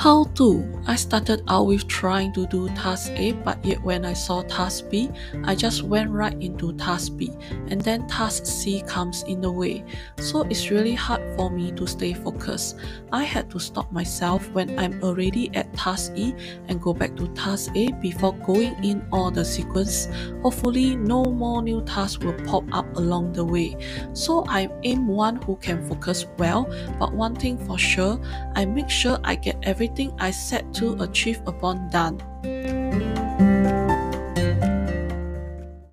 How to? I started out with trying to do task A, but yet when I saw task B, I just went right into task B, and then task C comes in the way. So it's really hard for me to stay focused. I had to stop myself when I'm already at task E and go back to task A before going in all the sequence. Hopefully, no more new tasks will pop up along the way. So I am one who can focus well, but one thing for sure, I make sure I get everything I set to achieve upon done.